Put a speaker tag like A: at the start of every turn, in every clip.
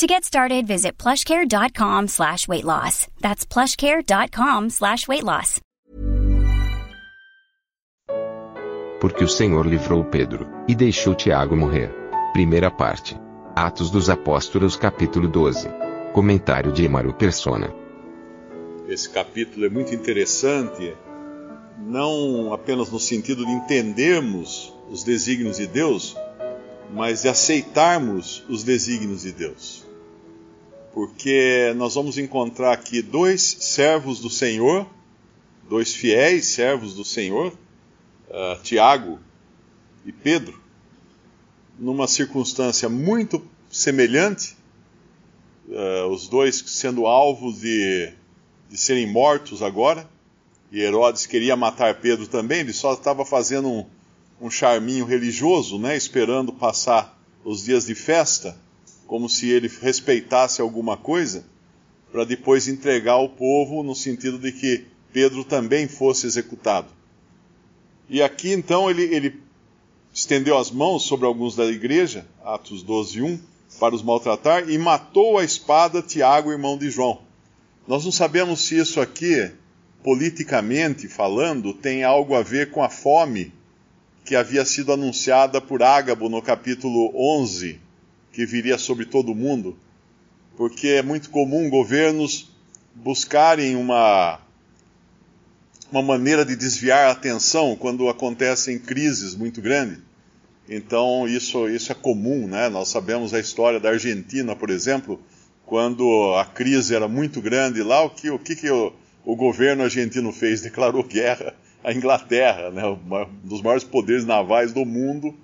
A: To get started, visit plushcare.com slash weight loss. That's plushcare.com slash weight loss.
B: Porque o Senhor livrou Pedro, e deixou Tiago morrer. Primeira parte. Atos dos Apóstolos capítulo 12. Comentário de Emaro Persona.
C: Esse capítulo é muito interessante, não apenas no sentido de entendermos os desígnios de Deus, mas de aceitarmos os desígnios de Deus. Porque nós vamos encontrar aqui dois servos do Senhor, dois fiéis servos do Senhor, uh, Tiago e Pedro, numa circunstância muito semelhante, uh, os dois sendo alvos de, de serem mortos agora, e Herodes queria matar Pedro também, ele só estava fazendo um um charminho religioso, né, esperando passar os dias de festa, como se ele respeitasse alguma coisa, para depois entregar ao povo no sentido de que Pedro também fosse executado. E aqui então ele, ele estendeu as mãos sobre alguns da igreja, Atos 12, 1, para os maltratar, e matou a espada Tiago, irmão de João. Nós não sabemos se isso aqui, politicamente falando, tem algo a ver com a fome que havia sido anunciada por Ágabo no capítulo 11, que viria sobre todo o mundo, porque é muito comum governos buscarem uma, uma maneira de desviar a atenção quando acontecem crises muito grandes. Então, isso, isso é comum, né? Nós sabemos a história da Argentina, por exemplo, quando a crise era muito grande lá, o que, o que, que o, o governo argentino fez? Declarou guerra a Inglaterra, né, um dos maiores poderes navais do mundo,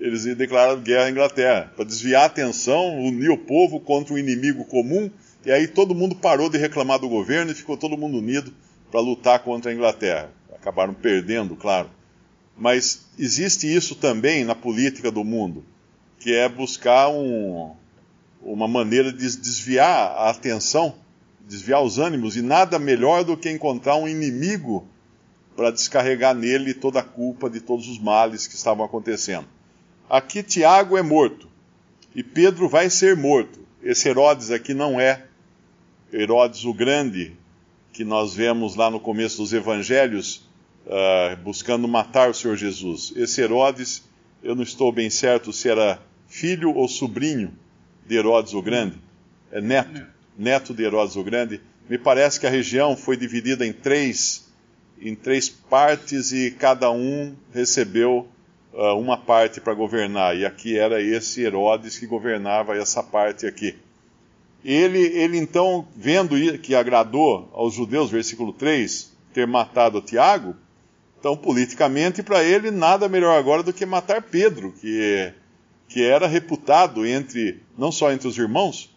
C: eles declararam guerra à Inglaterra, para desviar a atenção, unir o povo contra um inimigo comum, e aí todo mundo parou de reclamar do governo e ficou todo mundo unido para lutar contra a Inglaterra. Acabaram perdendo, claro. Mas existe isso também na política do mundo, que é buscar um, uma maneira de desviar a atenção, desviar os ânimos, e nada melhor do que encontrar um inimigo para descarregar nele toda a culpa de todos os males que estavam acontecendo. Aqui Tiago é morto e Pedro vai ser morto. Esse Herodes aqui não é Herodes o Grande, que nós vemos lá no começo dos evangelhos, uh, buscando matar o Senhor Jesus. Esse Herodes, eu não estou bem certo se era filho ou sobrinho de Herodes o Grande. É neto, neto de Herodes o Grande. Me parece que a região foi dividida em três em três partes e cada um recebeu uma parte para governar. E aqui era esse Herodes que governava essa parte aqui. Ele, ele então, vendo que agradou aos judeus, versículo 3, ter matado Tiago, então politicamente para ele nada melhor agora do que matar Pedro, que, que era reputado entre, não só entre os irmãos,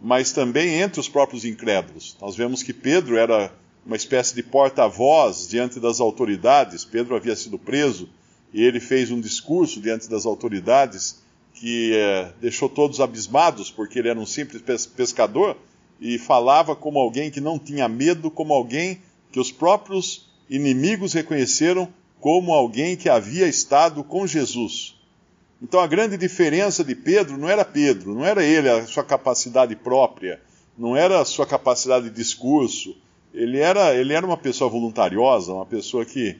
C: mas também entre os próprios incrédulos. Nós vemos que Pedro era uma espécie de porta-voz diante das autoridades. Pedro havia sido preso e ele fez um discurso diante das autoridades que é, deixou todos abismados, porque ele era um simples pescador e falava como alguém que não tinha medo, como alguém que os próprios inimigos reconheceram como alguém que havia estado com Jesus. Então a grande diferença de Pedro não era Pedro, não era ele a sua capacidade própria, não era a sua capacidade de discurso, ele era, ele era uma pessoa voluntariosa, uma pessoa que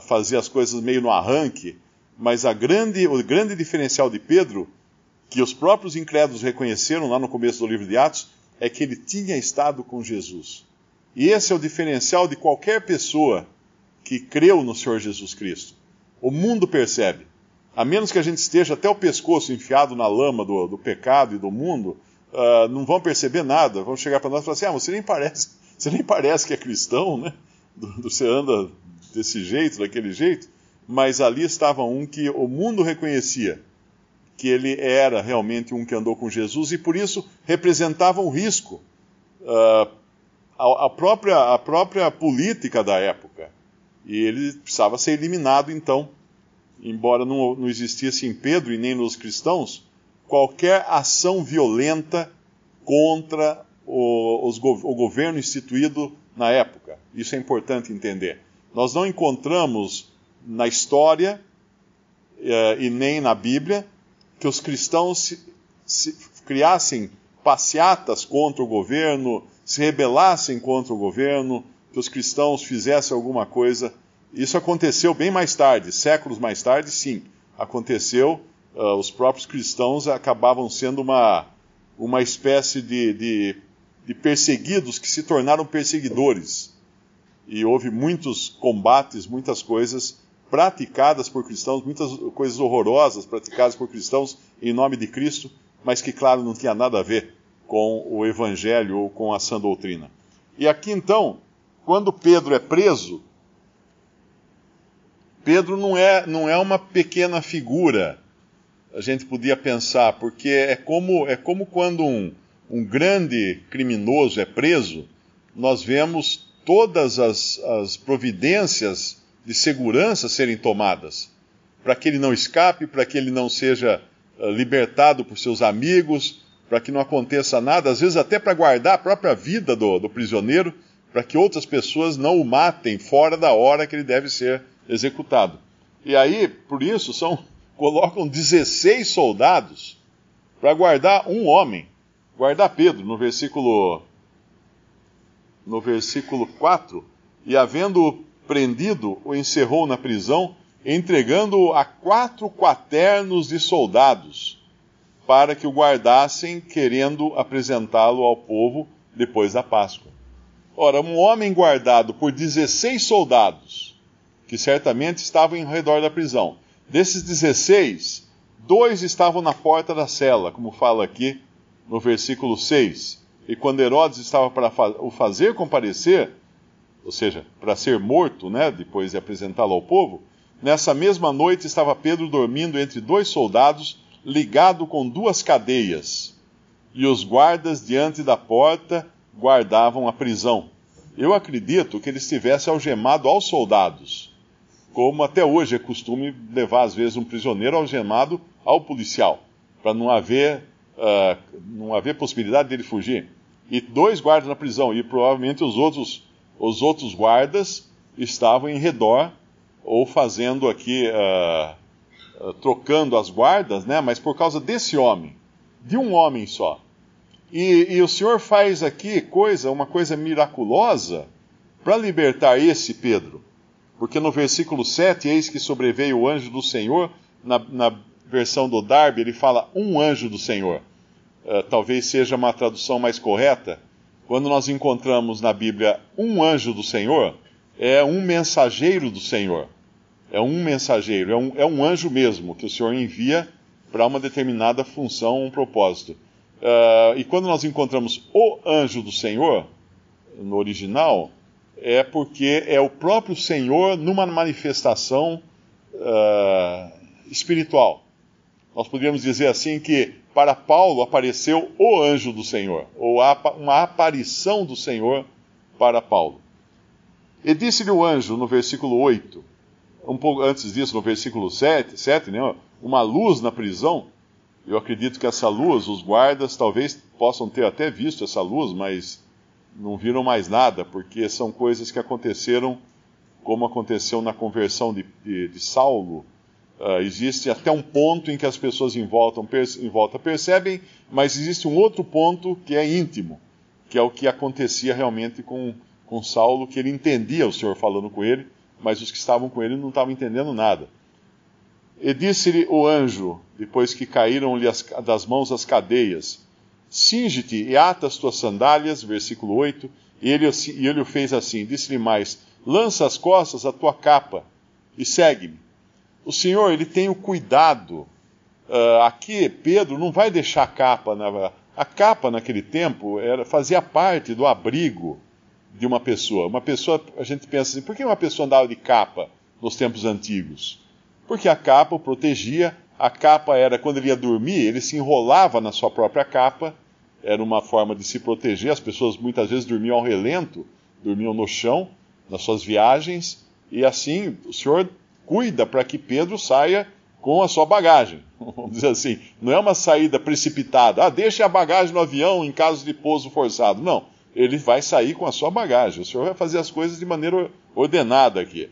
C: fazia as coisas meio no arranque, mas a grande, o grande diferencial de Pedro, que os próprios incrédulos reconheceram lá no começo do livro de Atos, é que ele tinha estado com Jesus. E esse é o diferencial de qualquer pessoa que creu no Senhor Jesus Cristo. O mundo percebe. A menos que a gente esteja até o pescoço enfiado na lama do, do pecado e do mundo, uh, não vão perceber nada. Vão chegar para nós e falar assim: ah, você nem parece você nem parece que é cristão, né? Você anda desse jeito, daquele jeito. Mas ali estava um que o mundo reconhecia que ele era realmente um que andou com Jesus e por isso representava um risco uh, a, a, própria, a própria política da época. E ele precisava ser eliminado, então, embora não, não existisse em Pedro e nem nos cristãos, qualquer ação violenta contra o, os, o governo instituído na época. Isso é importante entender. Nós não encontramos na história eh, e nem na Bíblia que os cristãos se, se, criassem passeatas contra o governo, se rebelassem contra o governo, que os cristãos fizessem alguma coisa. Isso aconteceu bem mais tarde, séculos mais tarde, sim. Aconteceu, uh, os próprios cristãos acabavam sendo uma, uma espécie de, de, de perseguidos que se tornaram perseguidores. E houve muitos combates, muitas coisas praticadas por cristãos, muitas coisas horrorosas praticadas por cristãos em nome de Cristo, mas que, claro, não tinha nada a ver com o Evangelho ou com a sã doutrina. E aqui então, quando Pedro é preso, Pedro não é, não é uma pequena figura, a gente podia pensar, porque é como, é como quando um, um grande criminoso é preso, nós vemos todas as, as providências de segurança serem tomadas, para que ele não escape, para que ele não seja uh, libertado por seus amigos, para que não aconteça nada, às vezes até para guardar a própria vida do, do prisioneiro, para que outras pessoas não o matem fora da hora que ele deve ser executado. E aí, por isso, são colocam 16 soldados para guardar um homem, guardar Pedro, no versículo no versículo 4, e havendo prendido, o encerrou na prisão, entregando-o a quatro quaternos de soldados, para que o guardassem, querendo apresentá-lo ao povo depois da Páscoa. Ora, um homem guardado por 16 soldados, que certamente estavam em redor da prisão. Desses 16, dois estavam na porta da cela, como fala aqui no versículo 6. E quando Herodes estava para o fazer comparecer, ou seja, para ser morto, né, depois de apresentá-lo ao povo, nessa mesma noite estava Pedro dormindo entre dois soldados, ligado com duas cadeias, e os guardas diante da porta guardavam a prisão. Eu acredito que ele estivesse algemado aos soldados, como até hoje é costume levar, às vezes, um prisioneiro algemado ao policial, para não haver, uh, não haver possibilidade dele fugir. E dois guardas na prisão, e provavelmente os outros os outros guardas estavam em redor, ou fazendo aqui, uh, trocando as guardas, né? mas por causa desse homem, de um homem só. E, e o Senhor faz aqui coisa, uma coisa miraculosa para libertar esse Pedro. Porque no versículo 7, eis que sobreveio o anjo do Senhor, na, na versão do Darby, ele fala um anjo do Senhor. Uh, talvez seja uma tradução mais correta, quando nós encontramos na Bíblia um anjo do Senhor, é um mensageiro do Senhor. É um mensageiro, é um, é um anjo mesmo que o Senhor envia para uma determinada função, um propósito. Uh, e quando nós encontramos o anjo do Senhor, no original, é porque é o próprio Senhor numa manifestação uh, espiritual. Nós poderíamos dizer assim que para Paulo apareceu o anjo do Senhor, ou uma aparição do Senhor para Paulo. E disse-lhe o anjo no versículo 8, um pouco antes disso, no versículo 7, 7 né, uma luz na prisão. Eu acredito que essa luz, os guardas talvez possam ter até visto essa luz, mas não viram mais nada, porque são coisas que aconteceram, como aconteceu na conversão de, de, de Saulo Uh, existe até um ponto em que as pessoas em volta, em volta percebem, mas existe um outro ponto que é íntimo, que é o que acontecia realmente com, com Saulo, que ele entendia o Senhor falando com ele, mas os que estavam com ele não estavam entendendo nada. E disse-lhe o anjo, depois que caíram-lhe das mãos as cadeias: Singe-te e ata as tuas sandálias, versículo 8. E ele, e ele o fez assim: Disse-lhe mais: Lança as costas a tua capa e segue-me o Senhor ele tem o cuidado. Uh, aqui Pedro não vai deixar a capa. Na, a capa naquele tempo era, fazia parte do abrigo de uma pessoa. Uma pessoa, a gente pensa assim, por que uma pessoa andava de capa nos tempos antigos? Porque a capa o protegia. A capa era quando ele ia dormir, ele se enrolava na sua própria capa era uma forma de se proteger. As pessoas muitas vezes dormiam ao relento, dormiam no chão, nas suas viagens, e assim o Senhor cuida para que Pedro saia com a sua bagagem. Vamos dizer assim, não é uma saída precipitada. Ah, deixe a bagagem no avião em caso de pouso forçado. Não, ele vai sair com a sua bagagem. O Senhor vai fazer as coisas de maneira ordenada aqui.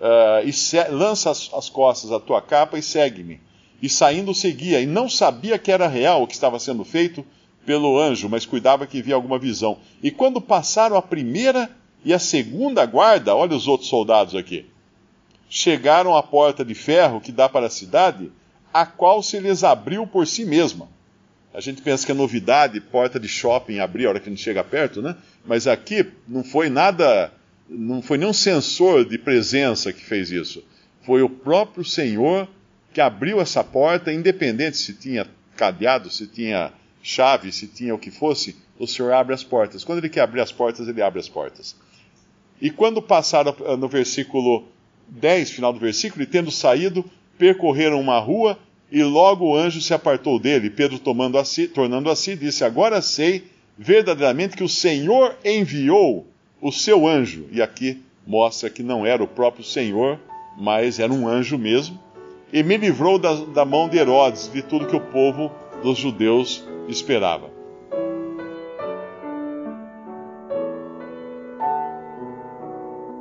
C: Uh, e lança as, as costas a tua capa e segue-me. E saindo seguia, e não sabia que era real o que estava sendo feito pelo anjo, mas cuidava que via alguma visão. E quando passaram a primeira e a segunda guarda, olha os outros soldados aqui, chegaram à porta de ferro que dá para a cidade, a qual se lhes abriu por si mesma. A gente pensa que é novidade, porta de shopping abrir a hora que a gente chega perto, né? Mas aqui não foi nada, não foi nenhum sensor de presença que fez isso. Foi o próprio Senhor que abriu essa porta, independente se tinha cadeado, se tinha chave, se tinha o que fosse, o Senhor abre as portas. Quando ele quer abrir as portas, ele abre as portas. E quando passaram no versículo 10, final do versículo, e tendo saído, percorreram uma rua, e logo o anjo se apartou dele. Pedro, tomando a si, tornando a si, disse: Agora sei verdadeiramente que o Senhor enviou o seu anjo. E aqui mostra que não era o próprio Senhor, mas era um anjo mesmo. E me livrou da, da mão de Herodes, de tudo que o povo dos judeus esperava.